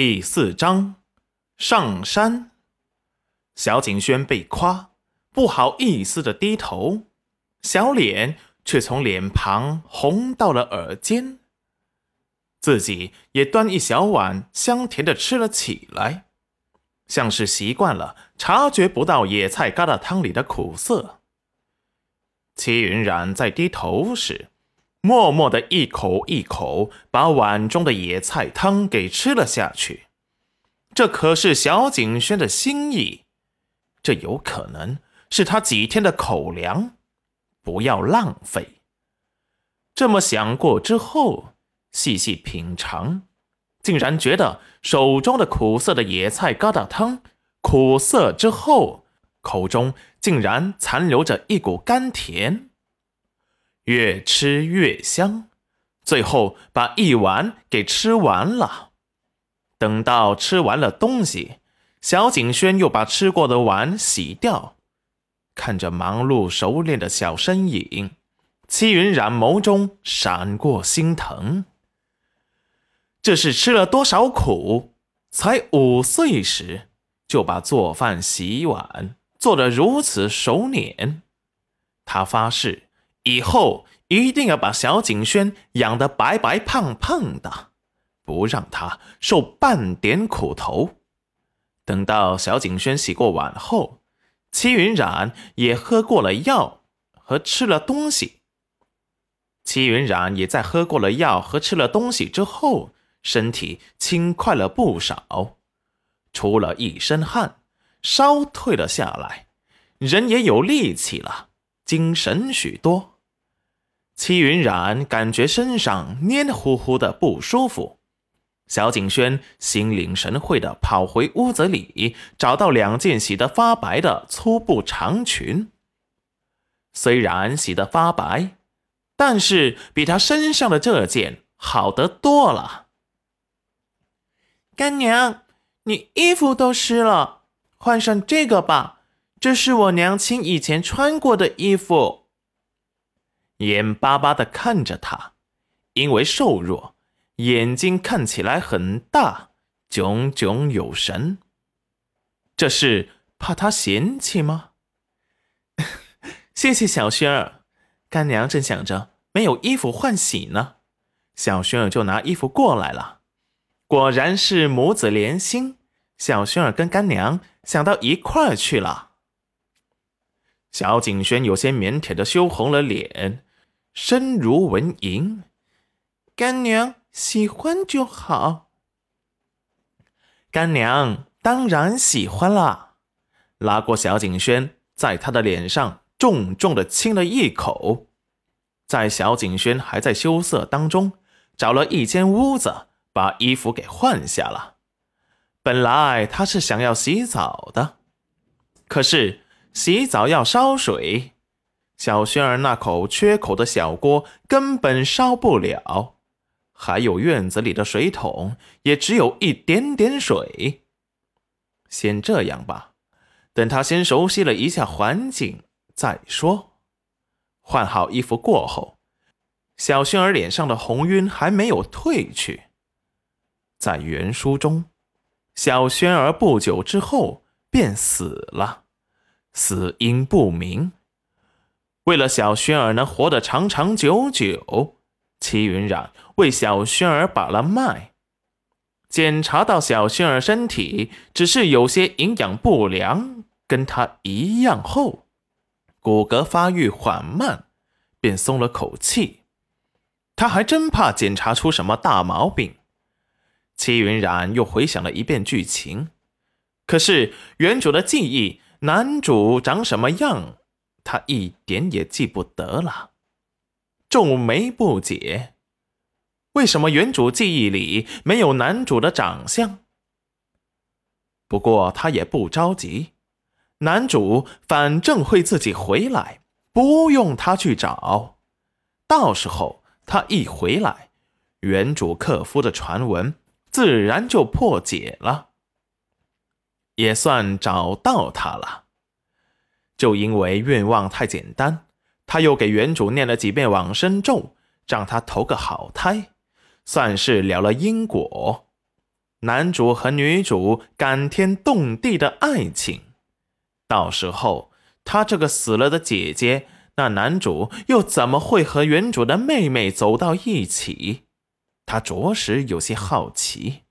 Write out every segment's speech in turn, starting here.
第四章上山。小景轩被夸，不好意思的低头，小脸却从脸庞红到了耳尖。自己也端一小碗香甜的吃了起来，像是习惯了，察觉不到野菜疙瘩汤里的苦涩。齐云冉在低头时。默默的一口一口把碗中的野菜汤给吃了下去，这可是小景轩的心意，这有可能是他几天的口粮，不要浪费。这么想过之后，细细品尝，竟然觉得手中的苦涩的野菜疙瘩汤，苦涩之后，口中竟然残留着一股甘甜。越吃越香，最后把一碗给吃完了。等到吃完了东西，小景轩又把吃过的碗洗掉。看着忙碌熟练的小身影，戚云染眸中闪过心疼。这是吃了多少苦，才五岁时就把做饭洗碗做得如此熟练。他发誓。以后一定要把小景轩养得白白胖胖的，不让他受半点苦头。等到小景轩洗过碗后，齐云冉也喝过了药和吃了东西。齐云冉也在喝过了药和吃了东西之后，身体轻快了不少，出了一身汗，烧退了下来，人也有力气了，精神许多。戚云染感觉身上黏糊糊的不舒服，小景轩心领神会的跑回屋子里，找到两件洗得发白的粗布长裙。虽然洗得发白，但是比他身上的这件好得多了。干娘，你衣服都湿了，换上这个吧，这是我娘亲以前穿过的衣服。眼巴巴的看着他，因为瘦弱，眼睛看起来很大，炯炯有神。这是怕他嫌弃吗？谢谢小轩儿，干娘正想着没有衣服换洗呢，小轩儿就拿衣服过来了。果然是母子连心，小轩儿跟干娘想到一块儿去了。小景轩有些腼腆的羞红了脸。声如蚊蝇，干娘喜欢就好。干娘当然喜欢啦。拉过小景轩，在他的脸上重重的亲了一口，在小景轩还在羞涩当中，找了一间屋子，把衣服给换下了。本来他是想要洗澡的，可是洗澡要烧水。小轩儿那口缺口的小锅根本烧不了，还有院子里的水桶也只有一点点水。先这样吧，等他先熟悉了一下环境再说。换好衣服过后，小轩儿脸上的红晕还没有褪去。在原书中，小轩儿不久之后便死了，死因不明。为了小轩儿能活得长长久久，齐云染为小轩儿把了脉，检查到小轩儿身体只是有些营养不良，跟他一样厚，骨骼发育缓慢，便松了口气。他还真怕检查出什么大毛病。齐云染又回想了一遍剧情，可是原主的记忆，男主长什么样？他一点也记不得了，皱眉不解，为什么原主记忆里没有男主的长相？不过他也不着急，男主反正会自己回来，不用他去找。到时候他一回来，原主克夫的传闻自然就破解了，也算找到他了。就因为愿望太简单，他又给原主念了几遍往生咒，让他投个好胎，算是了了因果。男主和女主感天动地的爱情。到时候，他这个死了的姐姐，那男主又怎么会和原主的妹妹走到一起？他着实有些好奇。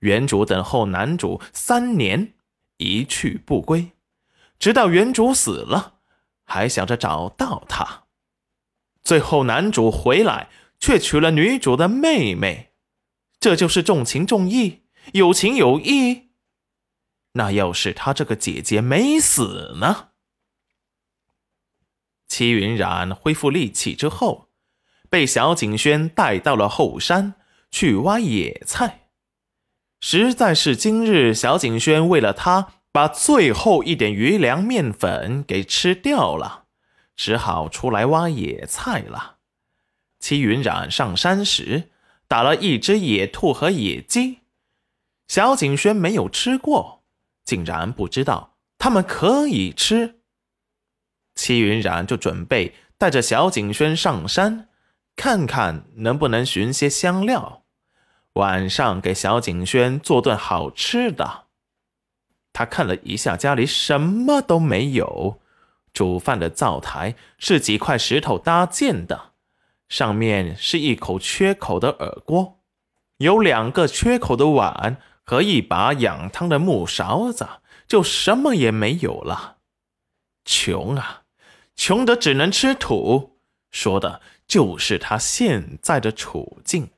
原主等候男主三年，一去不归，直到原主死了，还想着找到他。最后男主回来，却娶了女主的妹妹。这就是重情重义，有情有义。那要是他这个姐姐没死呢？戚云染恢复力气之后，被小景轩带到了后山去挖野菜。实在是今日小景轩为了他，把最后一点余粮面粉给吃掉了，只好出来挖野菜了。戚云染上山时。打了一只野兔和野鸡，小景轩没有吃过，竟然不知道他们可以吃。戚云染就准备带着小景轩上山，看看能不能寻些香料，晚上给小景轩做顿好吃的。他看了一下家里什么都没有，煮饭的灶台是几块石头搭建的。上面是一口缺口的耳锅，有两个缺口的碗和一把舀汤的木勺子，就什么也没有了。穷啊，穷得只能吃土，说的就是他现在的处境。